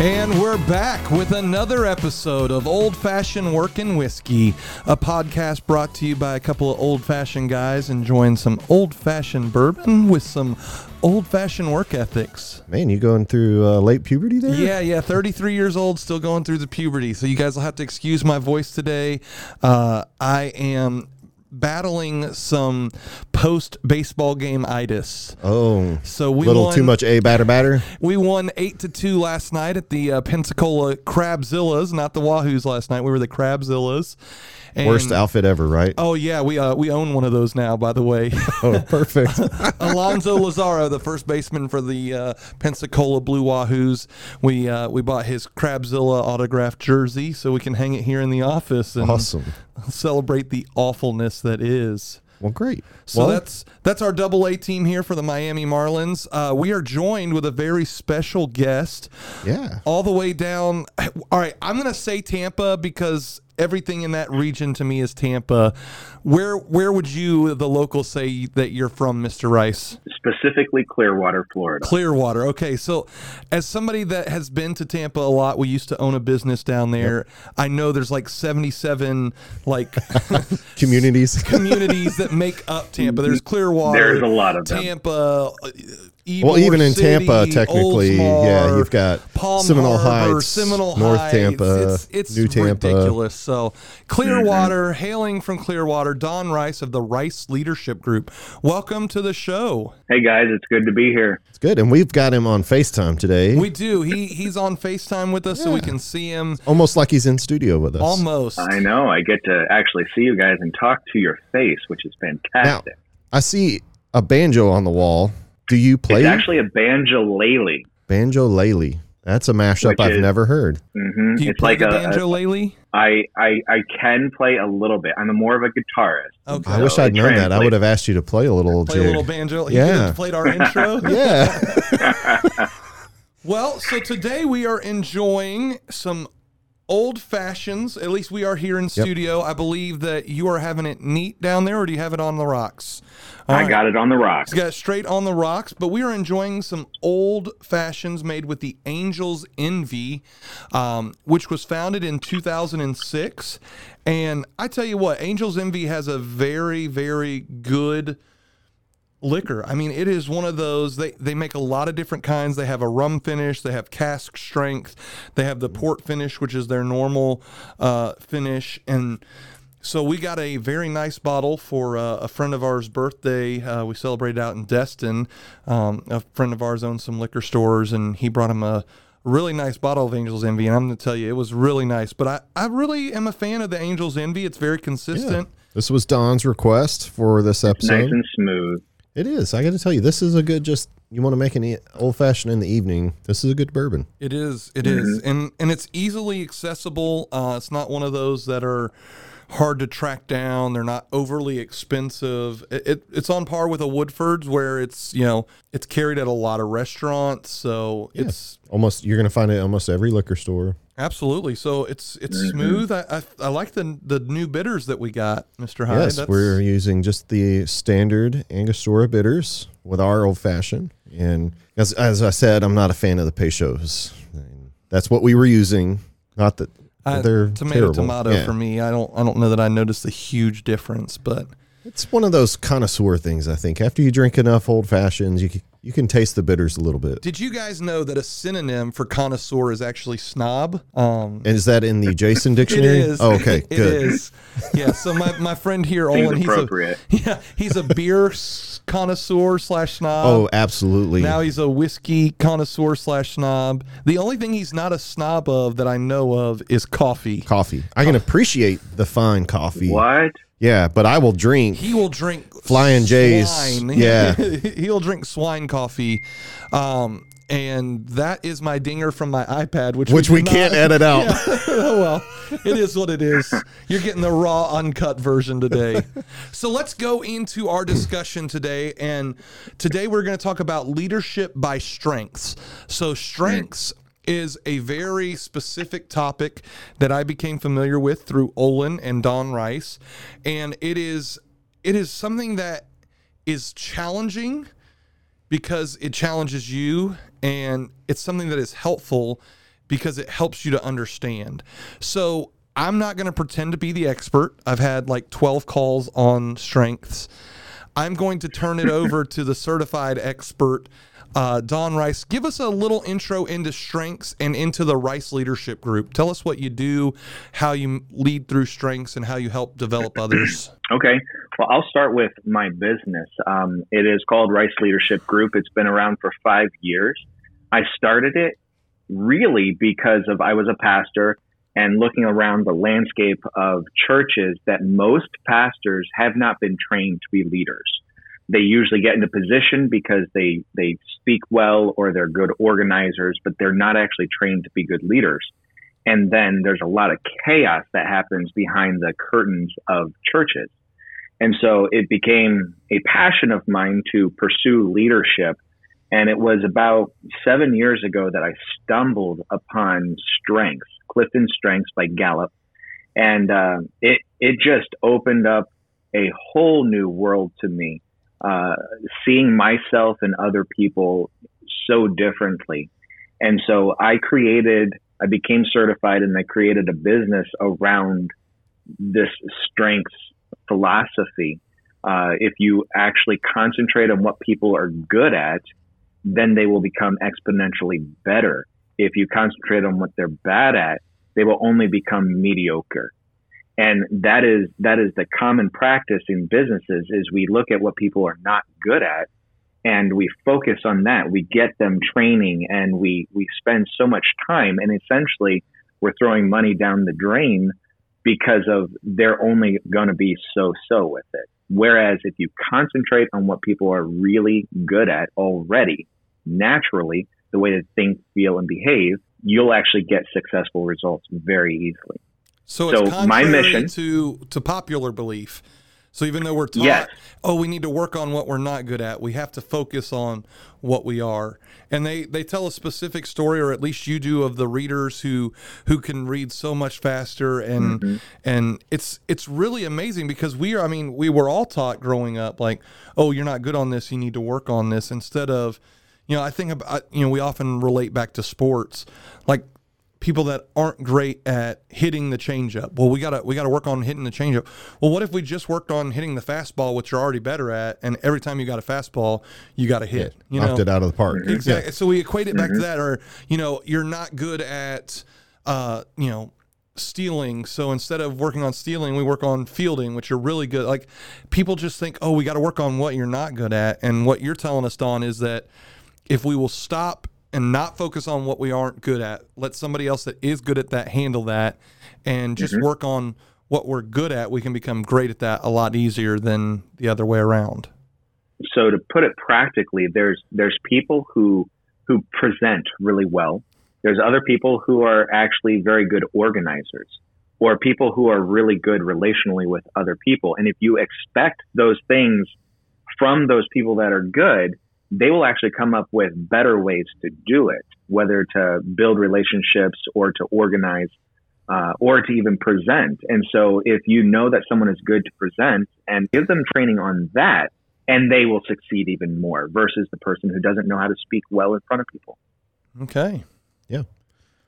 And we're back with another episode of Old Fashioned Workin' Whiskey, a podcast brought to you by a couple of old fashioned guys enjoying some old fashioned bourbon with some old fashioned work ethics. Man, you going through uh, late puberty there? Yeah, yeah, 33 years old, still going through the puberty. So you guys will have to excuse my voice today. Uh, I am battling some post baseball game itis. Oh, So we little won, too much a batter batter. We won eight to two last night at the uh, Pensacola Crabzillas, not the Wahoos last night. We were the Crabzillas. And- Worst outfit ever, right? Oh yeah, we uh, we own one of those now. By the way, Oh, perfect. Alonzo Lazaro, the first baseman for the uh, Pensacola Blue Wahoos, we uh, we bought his Crabzilla autographed jersey so we can hang it here in the office and awesome. celebrate the awfulness that is. Well, great. So well, that's that's our double A team here for the Miami Marlins. Uh, we are joined with a very special guest, yeah. all the way down. All right, I'm gonna say Tampa because everything in that region to me is Tampa. Where where would you, the locals, say that you're from, Mr. Rice? specifically Clearwater, Florida. Clearwater. Okay, so as somebody that has been to Tampa a lot, we used to own a business down there. I know there's like 77 like Communities. communities that make up Tampa. There's Clearwater. There's a lot of them. Tampa. uh, well, Ybor even in City, Tampa, technically, yeah, you've got Palm Seminole Harbor, Heights, Seminole North Heights. Tampa, it's, it's New Tampa. ridiculous. So Clearwater, hailing from Clearwater, Don Rice of the Rice Leadership Group. Welcome to the show. Hey guys, it's good to be here. It's good, and we've got him on Facetime today. We do. He he's on FaceTime with us, so we can see him Almost like he's in studio with us. almost. I know I get to actually see you guys and talk to your face, which is Now, fantastic. I see a banjo on the wall. Do you play it's actually a banjo-lele. banjo lele? That's a mashup Which I've is- never heard. hmm Do you It's play like the a, banjo, a Laley? I, I I can play a little bit. I'm more of a guitarist. Okay. I wish I'd it known that. I would have asked you to play a little Play jig. a little banjo. He Yeah. could played our intro. yeah. Well, so today we are enjoying some old fashions. At least we are here in studio. I believe that you are having it neat down there, or do you have it on the rocks? All I right. got it on the rocks. It's got it straight on the rocks, but we are enjoying some old fashions made with the Angel's Envy, um, which was founded in 2006. And I tell you what, Angel's Envy has a very, very good liquor. I mean, it is one of those they they make a lot of different kinds. They have a rum finish, they have cask strength, they have the port finish, which is their normal uh, finish, and so we got a very nice bottle for uh, a friend of ours' birthday. Uh, we celebrated out in Destin. Um, a friend of ours owns some liquor stores, and he brought him a really nice bottle of Angel's Envy. And I'm going to tell you, it was really nice. But I, I really am a fan of the Angel's Envy. It's very consistent. This was Don's request for this episode. Nice and smooth. It is. I got to tell you, this is a good. Just you want to make an old fashioned in the evening. This is a good bourbon. It is. It is, and and it's easily accessible. Uh, it's not one of those that are hard to track down. They're not overly expensive. It, it it's on par with a Woodford's, where it's you know it's carried at a lot of restaurants. So it's Almost, you're going to find it almost every liquor store. Absolutely. So it's it's mm-hmm. smooth. I, I I like the the new bitters that we got, Mister Hyde. yes, we're using just the standard Angostura bitters with our old fashioned. And as, as I said, I'm not a fan of the Peychaud's. That's what we were using. Not that I- they're tomato terrible. tomato Yeah. for me. I don't I don't know that I noticed a huge difference, but It's one of those connoisseur things. I think after you drink enough old fashions, you can, you can taste the bitters a little bit. did you guys know that a synonym for connoisseur is actually snob? Um, And is that in the Jason dictionary? is. Oh, okay, It good. is. Yeah. So my, my friend here, Seems Olin, he's a yeah, he's a beer connoisseur slash snob. Oh, absolutely. Now he's a whiskey connoisseur slash snob. The only thing he's not a snob of that I know of is coffee. coffee. I can appreciate the fine coffee. What? Yeah, but I will drink. He will drink Flying J's. swine. Yeah. he'll drink swine coffee. Um, and that is my dinger from my iPad, which Which do we can't not- edit out. Yeah. oh well, it is what it is. You're getting the raw, uncut version today. So let's go into our discussion today. And today we're going to talk about leadership by strengths. So strengths is a very specific topic that I became familiar with through Olin and Don Rice, and it is it is something that is challenging because it challenges you and it's something that is helpful because it helps you to understand. So I'm not going to pretend to be the expert. I've had like 12 calls on strengths. I'm going to turn it over to the certified expert, uh, Don Rice. Give us a little intro into strengths and into the Rice Leadership Group. Tell us what you do, how you lead through strengths, and how you help develop others. Okay. Well, I'll start with my business. Um, it is called Rice Leadership Group. It's been around for five years. I started it really because of I was a pastor and looking around the landscape of churches that most pastors have not been trained to be leaders. They usually get into position because they they speak well or they're good organizers, but they're not actually trained to be good leaders. And then there's a lot of chaos that happens behind the curtains of churches. And so it became a passion of mine to pursue leadership. And it was about seven years ago that I stumbled upon Strengths, Clifton Strengths by Gallup. And uh, it, it just opened up a whole new world to me, uh, seeing myself and other people so differently. And so I created, I became certified and I created a business around this strengths philosophy. Uh, if you actually concentrate on what people are good at, then they will become exponentially better. If you concentrate on what they're bad at, they will only become mediocre. And that is that is the common practice in businesses is we look at what people are not good at and we focus on that. We get them training and we we spend so much time and essentially we're throwing money down the drain because of they're only going to be so so with it. Whereas if you concentrate on what people are really good at already, naturally, the way they think, feel, and behave, you'll actually get successful results very easily. So, it's so my mission to to popular belief. So even though we're taught, yes. oh, we need to work on what we're not good at, we have to focus on what we are. And they they tell a specific story, or at least you do, of the readers who who can read so much faster, and mm-hmm. and it's it's really amazing because we are. I mean, we were all taught growing up like, oh, you're not good on this, you need to work on this, instead of you know, I think about, you know, we often relate back to sports. Like people that aren't great at hitting the changeup. Well, we gotta we gotta work on hitting the changeup. Well, what if we just worked on hitting the fastball, which you're already better at, and every time you got a fastball, you got to hit. You knocked know? it out of the park. Exactly. Yeah. So we equate it back mm-hmm. to that, or you know, you're not good at, uh, you know. Stealing. So instead of working on stealing, we work on fielding, which you're really good. Like people just think, oh, we got to work on what you're not good at. And what you're telling us, Don, is that if we will stop and not focus on what we aren't good at. Let somebody else that is good at that handle that and just mm-hmm. work on what we're good at. We can become great at that a lot easier than the other way around. So to put it practically, there's there's people who who present really well. There's other people who are actually very good organizers or people who are really good relationally with other people. And if you expect those things from those people that are good, they will actually come up with better ways to do it, whether to build relationships or to organize uh, or to even present. And so if you know that someone is good to present and give them training on that, and they will succeed even more versus the person who doesn't know how to speak well in front of people. Okay. Yeah.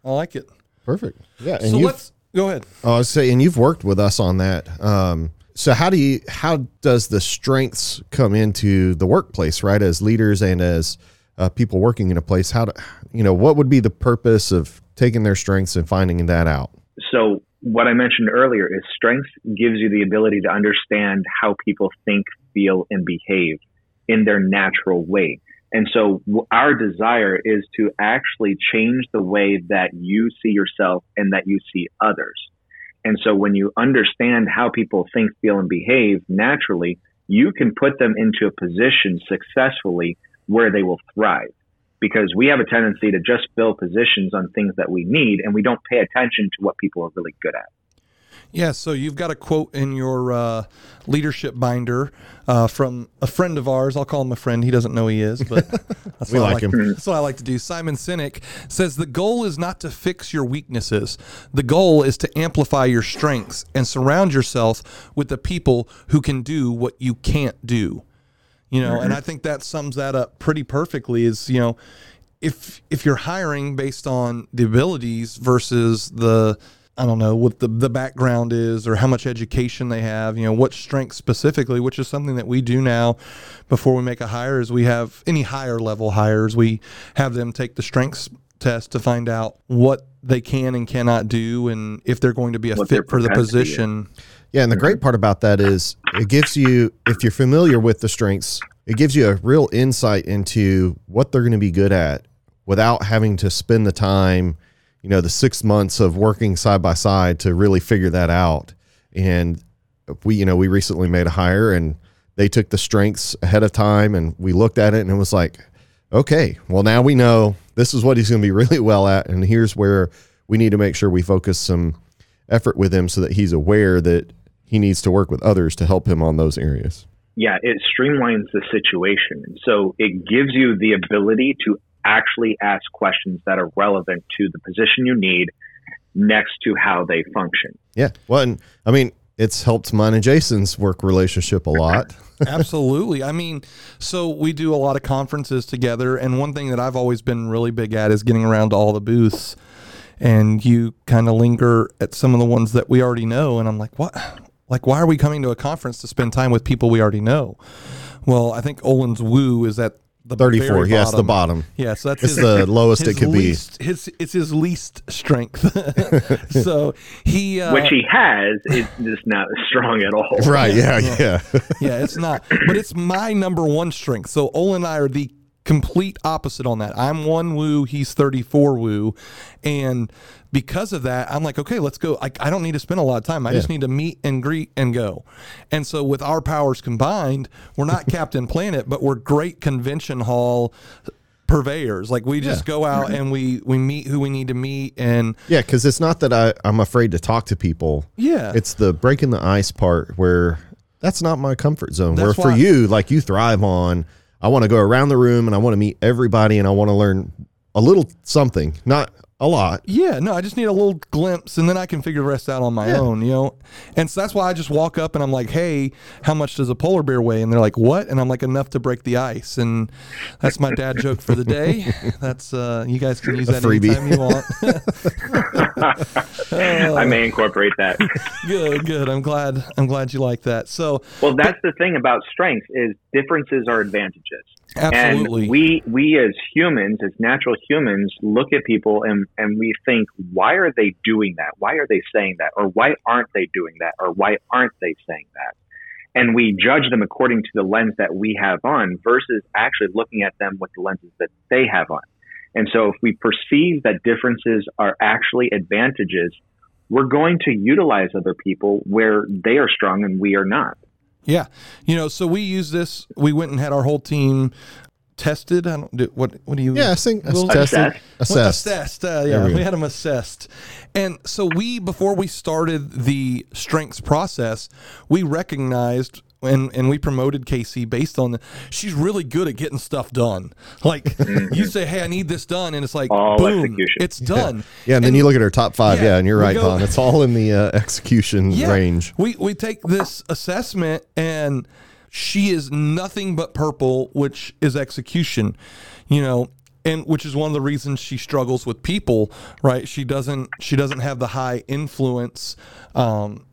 I like it. Perfect. Yeah. And so let's go ahead. I was saying, and you've worked with us on that. Um, so how do you how does the strengths come into the workplace right? As leaders and as uh, people working in a place how do you know what would be the purpose of taking their strengths and finding that out? So what i mentioned earlier is strength gives you the ability to understand how people think feel and behave in their natural way. And so our desire is to actually change the way that you see yourself and that you see others and so when you understand how people think, feel, and behave naturally, you can put them into a position successfully where they will thrive. Because we have a tendency to just fill positions on things that we need and we don't pay attention to what people are really good at. Yeah, so you've got a quote in your uh, leadership binder uh, from a friend of ours. I'll call him a friend. He doesn't know he is, but that's, we what like, I like him. that's what I like to do. Simon Sinek says the goal is not to fix your weaknesses. The goal is to amplify your strengths and surround yourself with the people who can do what you can't do. You know, mm-hmm. and I think that sums that up pretty perfectly. Is you know if if you're hiring based on the abilities versus the I don't know what the, the background is or how much education they have, you know, what strengths specifically, which is something that we do now before we make a hire is we have any higher level hires, we have them take the strengths test to find out what they can and cannot do and if they're going to be a What fit for the position. Yeah, and the great part about that is it gives you, if you're familiar with the strengths, it gives you a real insight into what they're going to be good at without having to spend the time, you know, the six months of working side by side to really figure that out. And we, you know, we recently made a hire and they took the strengths ahead of time and we looked at it and it was like, okay, well, now we know this is what he's going to be really well at. And here's where we need to make sure we focus some effort with him so that he's aware that he needs to work with others to help him on those areas. yeah, it streamlines the situation. So it gives you the ability to actually ask questions that are relevant to the position you need next to how they function. Yeah. Well, and I mean, it's helped mine and Jason's work relationship a lot. Absolutely. I mean, so we do a lot of conferences together, and one thing that I've always been really big at is getting around to all the booths. And you kind of linger at some of the ones that we already know, and I'm like, what? Like, why are we coming to a conference to spend time with people we already know? Well, I think Olin's Woo is at the 34. very Yes, the bottom. Yeah, so that's It's his, the lowest his it could be. His it's his least strength. so he uh, Which he has is just not strong at all. Right. Yeah. Yeah. yeah, it's not. But it's my number one strength. So Olin and I are the complete opposite on that. I'm one woo, he's 34 woo. And because of that, I'm like, okay, let's go. I, I don't need to spend a lot of time. I just need to meet and greet and go. And so with our powers combined, we're not Captain Planet, but we're great convention hall purveyors. Like we just go out and we we meet who we need to meet and yeah. Because it's not that I, I'm afraid to talk to people. yeah. It's the breaking the ice part where that's not my comfort zone. That's where for you, like you thrive on, I want to go around the room and I want to meet everybody and I want to learn a little something, not a lot. Yeah, no, I just need a little glimpse and then I can figure the rest out on my Yeah. own, you know? And so that's why I just walk up and I'm like, hey, how much does a polar bear weigh? And they're like, what? And I'm like, enough to break the ice. And that's my dad joke for the day. That's, uh, you guys can use A that freebie. anytime you want. I may incorporate that. good, good. I'm glad, I'm glad you like that. So, Well, that's the thing about strengths is differences are advantages. Absolutely. And we we as humans, as natural humans, look at people and and we think, why are they doing that? Why are they saying that? Or why aren't they doing that? Or why aren't they saying that? And we judge them according to the lens that we have on versus actually looking at them with the lenses that they have on. And so if we perceive that differences are actually advantages, we're going to utilize other people where they are strong and we are not. Yeah, you know, so we use this. We went and had our whole team tested. I don't do what. What do you? Yeah. I think Well, Assessed. Assessed. assessed. Uh, yeah, we we, had them assessed, and so we before we started the strengths process, we recognized. And, and we promoted Casey based on the, she's really good at getting stuff done. Like you say, hey, I need this done, and it's like All boom, execution. it's done. Yeah, and then you look at her top five. Yeah, Yeah, and you're right, go- Don. It's all in the uh, execution range. We we take this assessment and she is nothing but purple, which is execution, you know, and which is one of the reasons she struggles with people, right? She doesn't she doesn't have the high influence um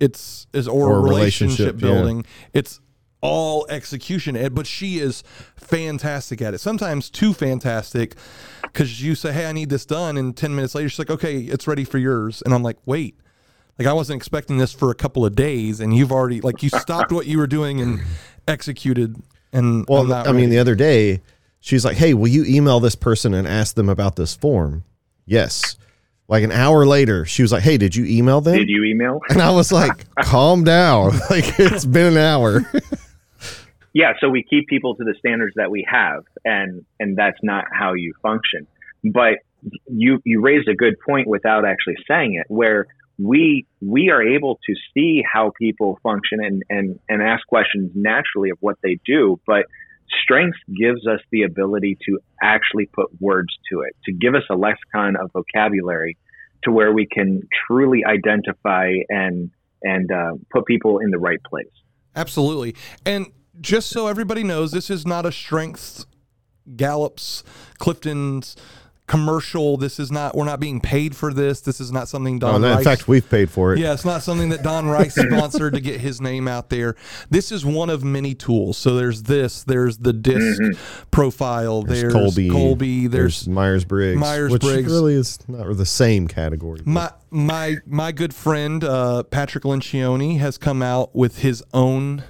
it's is or, Or relationship, relationship, yeah. building. It's all execution but she is fantastic at it sometimes too fantastic because you say hey i need this done and 10 minutes later she's like okay it's ready for yours and i'm like wait like I wasn't expecting this for a couple of days, and you've already like you stopped what you were doing and executed. And Well, I mean, the other day, she's like, "Hey, will you email this person and ask them about this form?" Yes. Like an hour later, she was like, "Hey, did you email them?" Did you email? and I was like, "Calm down. Like it's been an hour." yeah so we keep people to the standards that we have and and that's not how you function but you you raised a good point without actually saying it where we we are able to see how people function and and and ask questions naturally of what they do but strength gives us the ability to actually put words to it to give us a lexicon of vocabulary to where we can truly identify and and uh, put people in the right place absolutely. And just so everybody knows, this is not a strengths Gallup's, Clifton's commercial. This is not. We're not being paid for this. This is not something Oh, Don. no, in Rice, fact, we've paid for it. yeah, it's not something that Don Rice sponsored to get his name out there. This is one of many tools. So there's this. There's the DISC profile. There's, Kolbe. Kolbe. There's There's Myers Briggs. Myers-Briggs. Really is not the same category. my my my good friend uh, Patrick Lencioni has come out with his own.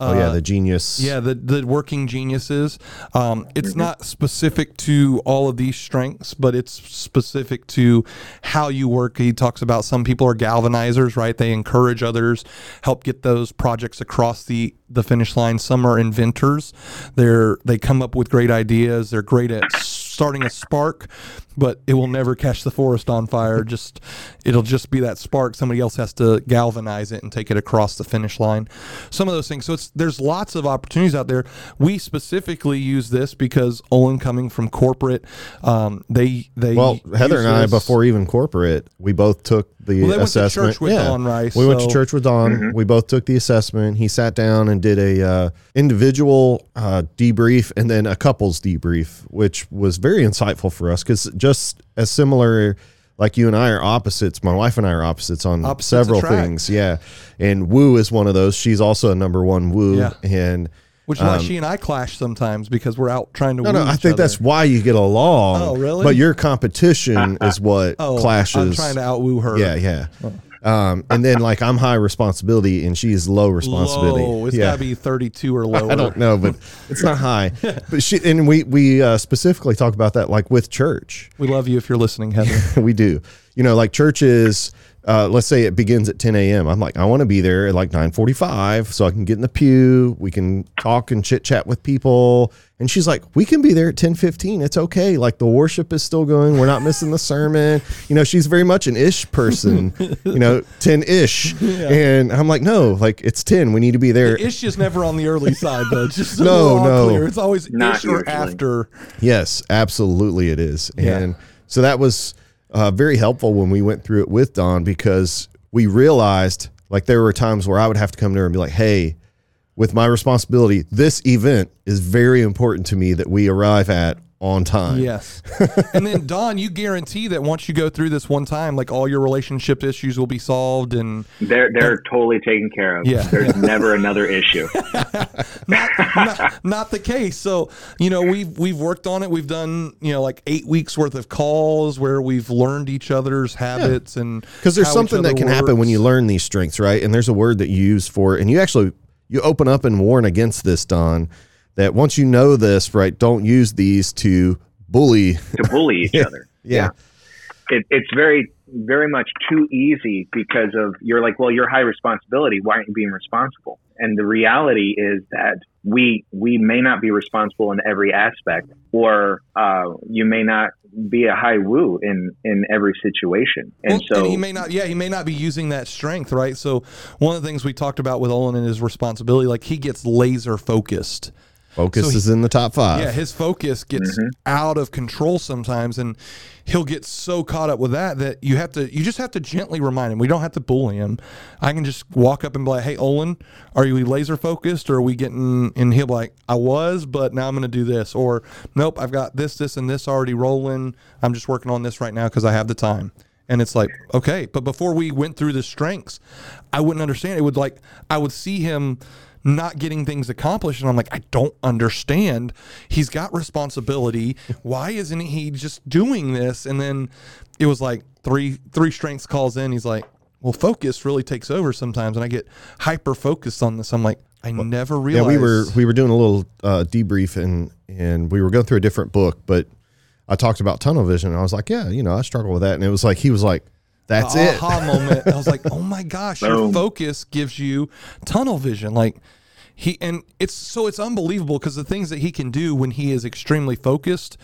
Uh, oh, yeah, the genius. yeah, the the working geniuses. Um, it's not specific to all of these strengths, but it's specific to how you work. He talks about some people are galvanizers, right? They encourage others, help get those projects across the the finish line. Some are inventors. They're they come up with great ideas. They're great at starting a spark, but it will never catch the forest on fire. Just it'll just be that spark. Somebody else has to galvanize it and take it across the finish line. Some of those things. So it's there's lots of opportunities out there. We specifically use this because Olin coming from corporate, um, they they Well, Heather and I, this. before even corporate, we both took the Well, they went to assessment. church with Don Rice, We went to church with Don. We both took the assessment. He sat down and did a uh, individual uh, debrief and then a couples debrief, which was very insightful for us because just as similar. Like you and I are opposites. My wife and I are opposites on Opposites several attract. things. Yeah, and woo is one of those. She's also a number one woo, Yeah. and which is why she and I clash sometimes because we're out trying to. um, no, no, I think other. that's why you get along. Oh, really? But your competition is what oh, clashes. I'm trying to outwoo her. Yeah, yeah. Um, and then like I'm high responsibility and she's low responsibility. Low. It's yeah. got to be 32 or lower. I don't know, but it's not high. But she and we we uh, specifically talk about that like with church. We love you if you're listening, Heather. we do. You know, like churches. Uh, let's say it begins at 10 a.m. I'm like, I want to be there at like 9:45 so I can get in the pew. We can talk and chit chat with people. And she's like, we can be there at 10:15. It's okay. Like the worship is still going. We're not missing the sermon. You know, she's very much an ish person. you know, 10 ish. And I'm like, no, like it's 10. We need to be there. Ish is never on the early side though. Just so No, no. clear. It's always Not ish or after. Yes, absolutely it is. Yeah. And so that was uh, very helpful when we went through it with Don because we realized like there were times where I would have to come to her and be like, hey, with my responsibility, this event is very important to me that we arrive at on time. Yes. and then Don, you guarantee that once you go through this one time, like all your relationship issues will be solved and They're they're totally taken care of. Yeah. There's never another issue. not, not, not the case. So, you know, we've we've worked on it. We've done, you know, like eight weeks worth of calls where we've learned each other's habits and Because there's something that other can happen when you learn these strengths, right? And there's a word that you use for it. And you actually you open up and warn against this, Don, that once you know this, right, don't use these to bully. to bully each other. Yeah. It, it's very, very much too easy because of you're like, well, you're high responsibility. Why aren't you being responsible? And the reality is that we we may not be responsible in every aspect, or uh, you may not be a high woo in in every situation. And Well, so he may not, yeah, he may not be using that strength, right? So one of the things we talked about with Olin and his responsibility, like he gets laser focused. Focus So he- is in the top five. Yeah, his focus gets mm-hmm. out of control sometimes, and he'll get so caught up with that that you have to, you just have to gently remind him. We don't have to bully him. I can just walk up and be like, "Hey, Olin, are you laser focused, or are we getting?" And he'll be like, "I was, but now I'm going to do this," or "Nope, I've got this, this, and this already rolling. I'm just working on this right now because I have the time." And it's like, okay, but before we went through the strengths, I wouldn't understand. It would like I would see him not getting things accomplished and I'm like I don't understand. He's got responsibility. Why isn't he just doing this? And then it was like three three strengths calls in. He's like, "Well, focus really takes over sometimes." And I get hyper focused on this. I'm like, I never Yeah, realized we were we were doing a little uh, debrief and and we were going through a different book, but I talked about tunnel vision. And I was like, yeah, you know, I struggle with that, and it was like he was like, that's it. aha moment. I was like, oh my gosh, your focus gives you tunnel vision. Like he and it's so it's unbelievable because the things that he can do when he is extremely focused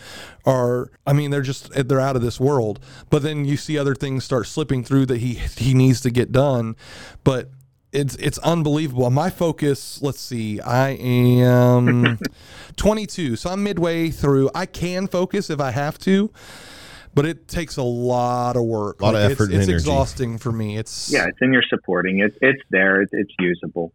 are I mean they're just they're out of this world. But then you see other things start slipping through that he he needs to get done. But it's it's unbelievable. My focus, let's see, I am 22, so I'm midway through. I can focus if I have to, but it takes a lot of work. A lot of effort it's, and it's exhausting for me. It's yeah, it's in your supporting. It's it's there. It's, it's usable.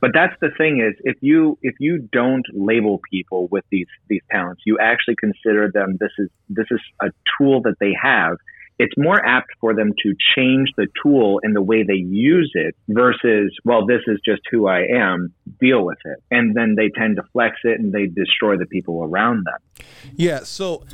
but that's the thing is if you if you don't label people with these these talents, you actually consider them this is this is a tool that they have. It's more apt for them to change the tool and the way they use it versus, well, this is just who I am, deal with it. And then they tend to flex it and they destroy the people around them. Yeah. So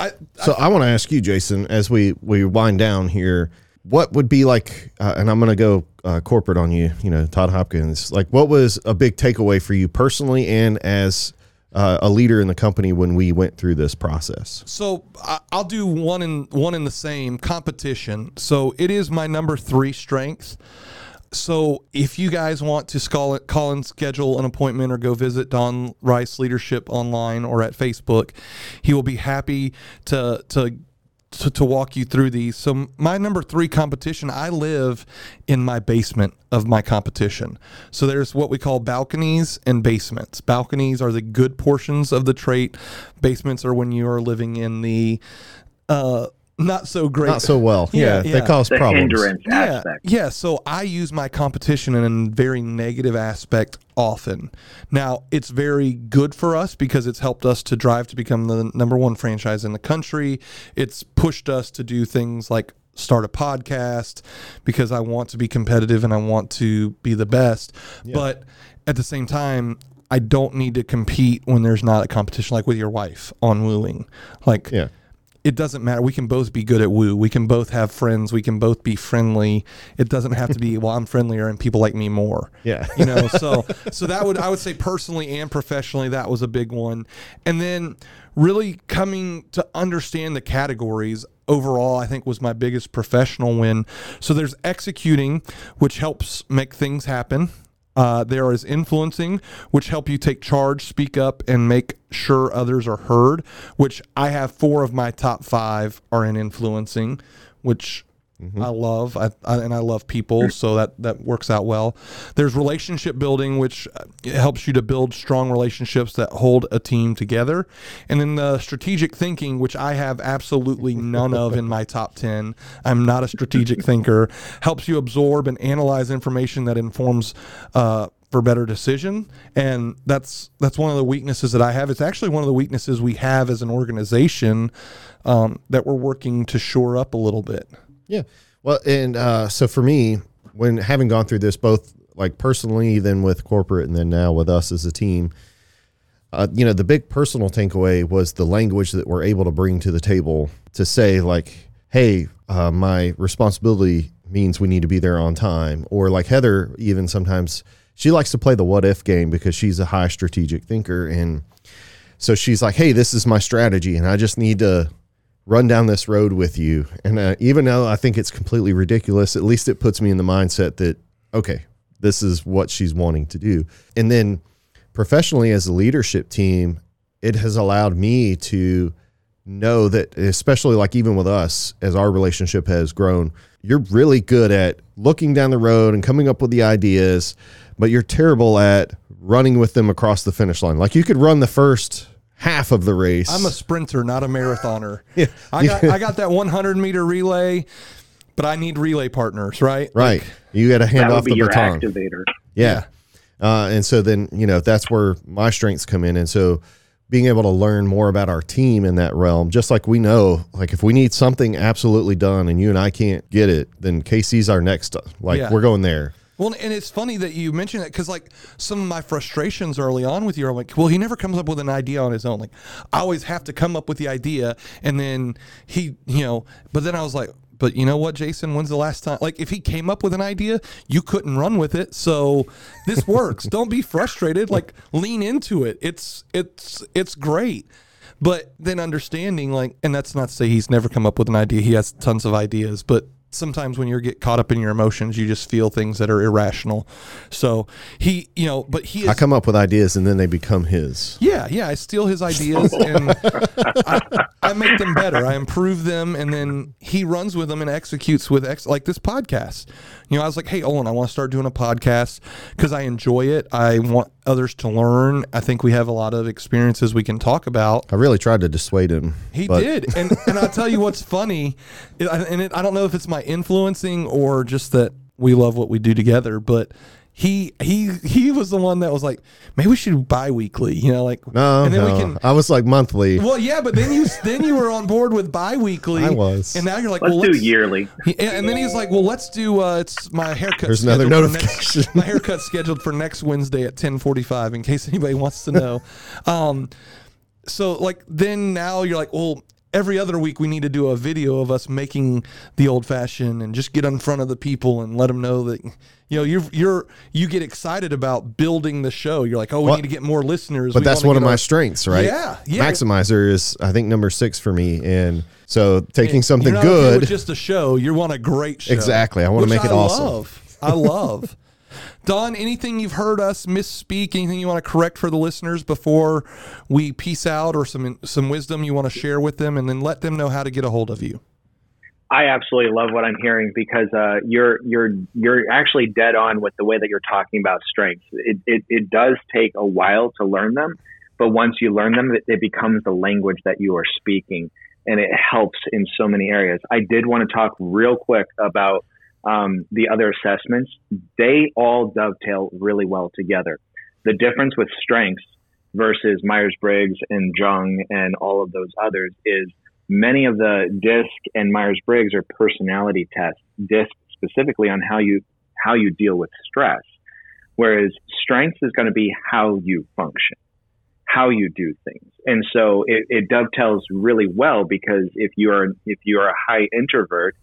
I, So I, want to ask you, Jason, as we we wind down here, what would be like? Uh, and I'm going to go uh, corporate on you. You know, Todd Hopkins. Like, what was a big takeaway for you personally, and as uh, a leader in the company when we went through this process? So I- I'll do one in one in the same competition. So it is my number three strength. So if you guys want to call it, call and schedule an appointment or go visit Don Rice Leadership online or at Facebook, he will be happy to to to, to walk you through these. So my number three competition, I live in my basement of my competition. So there's what we call balconies and basements. Balconies are the good portions of the trait. Basements are when you are living in the uh, not so great. Not so well. Yeah, Yeah, they cause The problems. hindrance yeah, aspect. yeah. So I use my competition in a very negative aspect often. Now it's very good for us because it's helped us to drive to become the number one franchise in the country. It's pushed us to do things like start a podcast because I want to be competitive and I want to be the best. But at the same time, I don't need to compete when there's not a competition like with your wife on wooing. Like Yeah. It doesn't matter. We can both be good at woo. We can both have friends. We can both be friendly. It doesn't have to be well. I'm friendlier and people like me more. Yeah. you know. So so that would I would say personally and professionally that was a big one. And then really coming to understand the categories overall I think was my biggest professional win. So there's executing, which helps make things happen. Uh, there is influencing, which help you take charge, speak up, and make sure others are heard. Which I have four of my top five are in influencing, which I love, I, I, and I love people, so that that works out well. There's relationship building, which uh, helps you to build strong relationships that hold a team together, and then the strategic thinking, which I have absolutely none of in my top ten. I'm not a strategic thinker. Helps you absorb and analyze information that informs. Uh, for better decision and that's that's one of the weaknesses that i have it's actually one of the weaknesses we have as an organization um, that we're working to shore up a little bit Yeah. Well, and uh, so for me, when having gone through this, both like personally, then with corporate, and then now with us as a team, uh, you know, the big personal takeaway was the language that we're able to bring to the table to say, like, hey, uh, my responsibility means we need to be there on time. Or like Heather, even sometimes she likes to play the what if game because she's a high strategic thinker. And so she's like, hey, this is my strategy, and I just need to run down this road with you. And uh, even though I think it's completely ridiculous, at least it puts me in the mindset that, okay, this is what she's wanting to do. And then professionally, as a leadership team, it has allowed me to know that, especially like even with us, as our relationship has grown, you're really good at looking down the road and coming up with the ideas, but you're terrible at running with them across the finish line. Like you could run the first half of the race. i'm a sprinter not a marathoner Yeah. I, got, I got that 100 meter relay but i need relay partners right Right. You got to hand off the your baton. activator. Yeah. Uh, and so then, you know, that's where my strengths come in. And so being able to learn more about our team in that realm, just like we know, like if we need something absolutely done and you and I can't get it, then Casey's our next, like Yeah. we're going there. Well, and it's funny that you mention that because, like, some of my frustrations early on with you are like, well, he never comes up with an idea on his own. Like, I always have to come up with the idea, and then he, you know, but then I was like, but you know what, Jason? When's the last time? Like, if he came up with an idea, you couldn't run with it. So this works. Don't be frustrated. Like, lean into it. It's it's it's great. But then understanding, like, and that's not to say he's never come up with an idea. He has tons of ideas, but sometimes when you get caught up in your emotions, you just feel things that are irrational. So he, you know, but he is. I come up with ideas and then they become his. yeah, yeah. I steal his ideas and I, I make them better. I improve them, and then he runs with them and executes with ex- like this podcast. You know, I was like, "Hey, Owen, I want to start doing a podcast because I enjoy it. I want others to learn. I think we have a lot of experiences we can talk about." I really tried to dissuade him. He but did, and and I'll tell you what's funny, and it, I don't know if it's my influencing or just that we love what we do together, but he he he was the one that was like, maybe we should do bi-weekly, you know, like No, and then no. we can I was like monthly. well, yeah, but then you then you were on board with bi-weekly. I was. and now you're like, Let's well, do let's yearly. He- and then he's like, "Well, let's do. Uh, it's my haircut. There's another notification. Next, my haircut's scheduled for next Wednesday at 10:45. In case anybody wants to know. Um, so like then now you're like, well, every other week we need to do a video of us making the old fashioned and just get in front of the people and let them know that you know you're you're you get excited about building the show. You're like, oh, we Well, need to get more listeners. but We that's one of get my strengths, right? Yeah, yeah. Maximizer is I think number six for me, and so taking something okay good. with just a show. You want a great show. Exactly. I wanna which make it I awesome. Love. I love. Don, anything you've heard us misspeak? Anything you want to correct for the listeners before we peace out, or some some wisdom you want to share with them, and then let them know how to get a hold of you. I absolutely love what I'm hearing because uh, you're you're you're actually dead on with the way that you're talking about strengths. It, it it does take a while to learn them, but once you learn them, it, it becomes the language that you are speaking, and it helps in so many areas. I did want to talk real quick about um, the other assessments. They all dovetail really well together. The difference with strengths versus Myers Briggs and Jung and all of those others is many of the DISC and Myers Briggs are personality tests. DISC specifically on how you how you deal with stress, whereas strengths is going to be how you function, how you do things, and so it, it dovetails really well because if you are if you are a high introvert,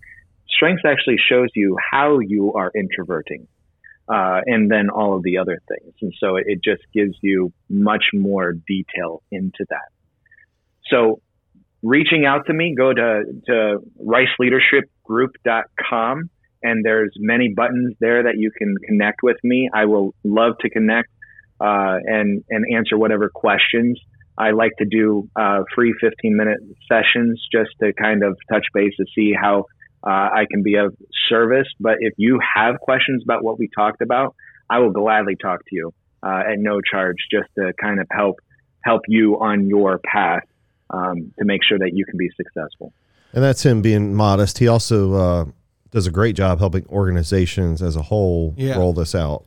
strengths actually shows you how you are introverting. Uh, and then all of the other things. And so it, just gives you much more detail into that. So reaching out to me, go to, to riceleadershipgroup.com and there's many buttons there that you can connect with me. I will love to connect uh, and, and answer whatever questions. I like to do uh, free 15 minute sessions just to kind of touch base to see how uh, I can be of service. But if you have questions about what we talked about, I will gladly talk to you uh, at no charge just to kind of help help you on your path um, to make sure that you can be successful. And that's him being modest. He also uh, does a great job helping organizations as a whole Yeah. roll this out.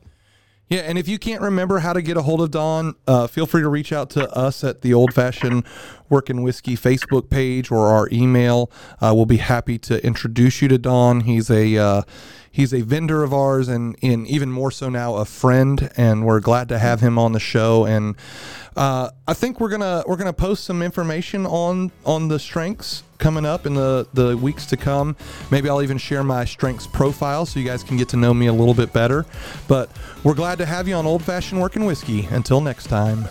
Yeah, and if you can't remember how to get a hold of Don, uh, feel free to reach out to us at the Old Fashioned Working Whiskey Facebook page or our email. Uh, we'll be happy to introduce you to Don. He's a uh, he's a vendor of ours, and, and even more so now a friend. And we're glad to have him on the show. And uh, I think we're gonna we're gonna post some information on on the strengths coming up in the the weeks to come. Maybe I'll even share my strengths profile so you guys can get to know me a little bit better. But we're glad to have you on Old Fashioned Working Whiskey. Until next time.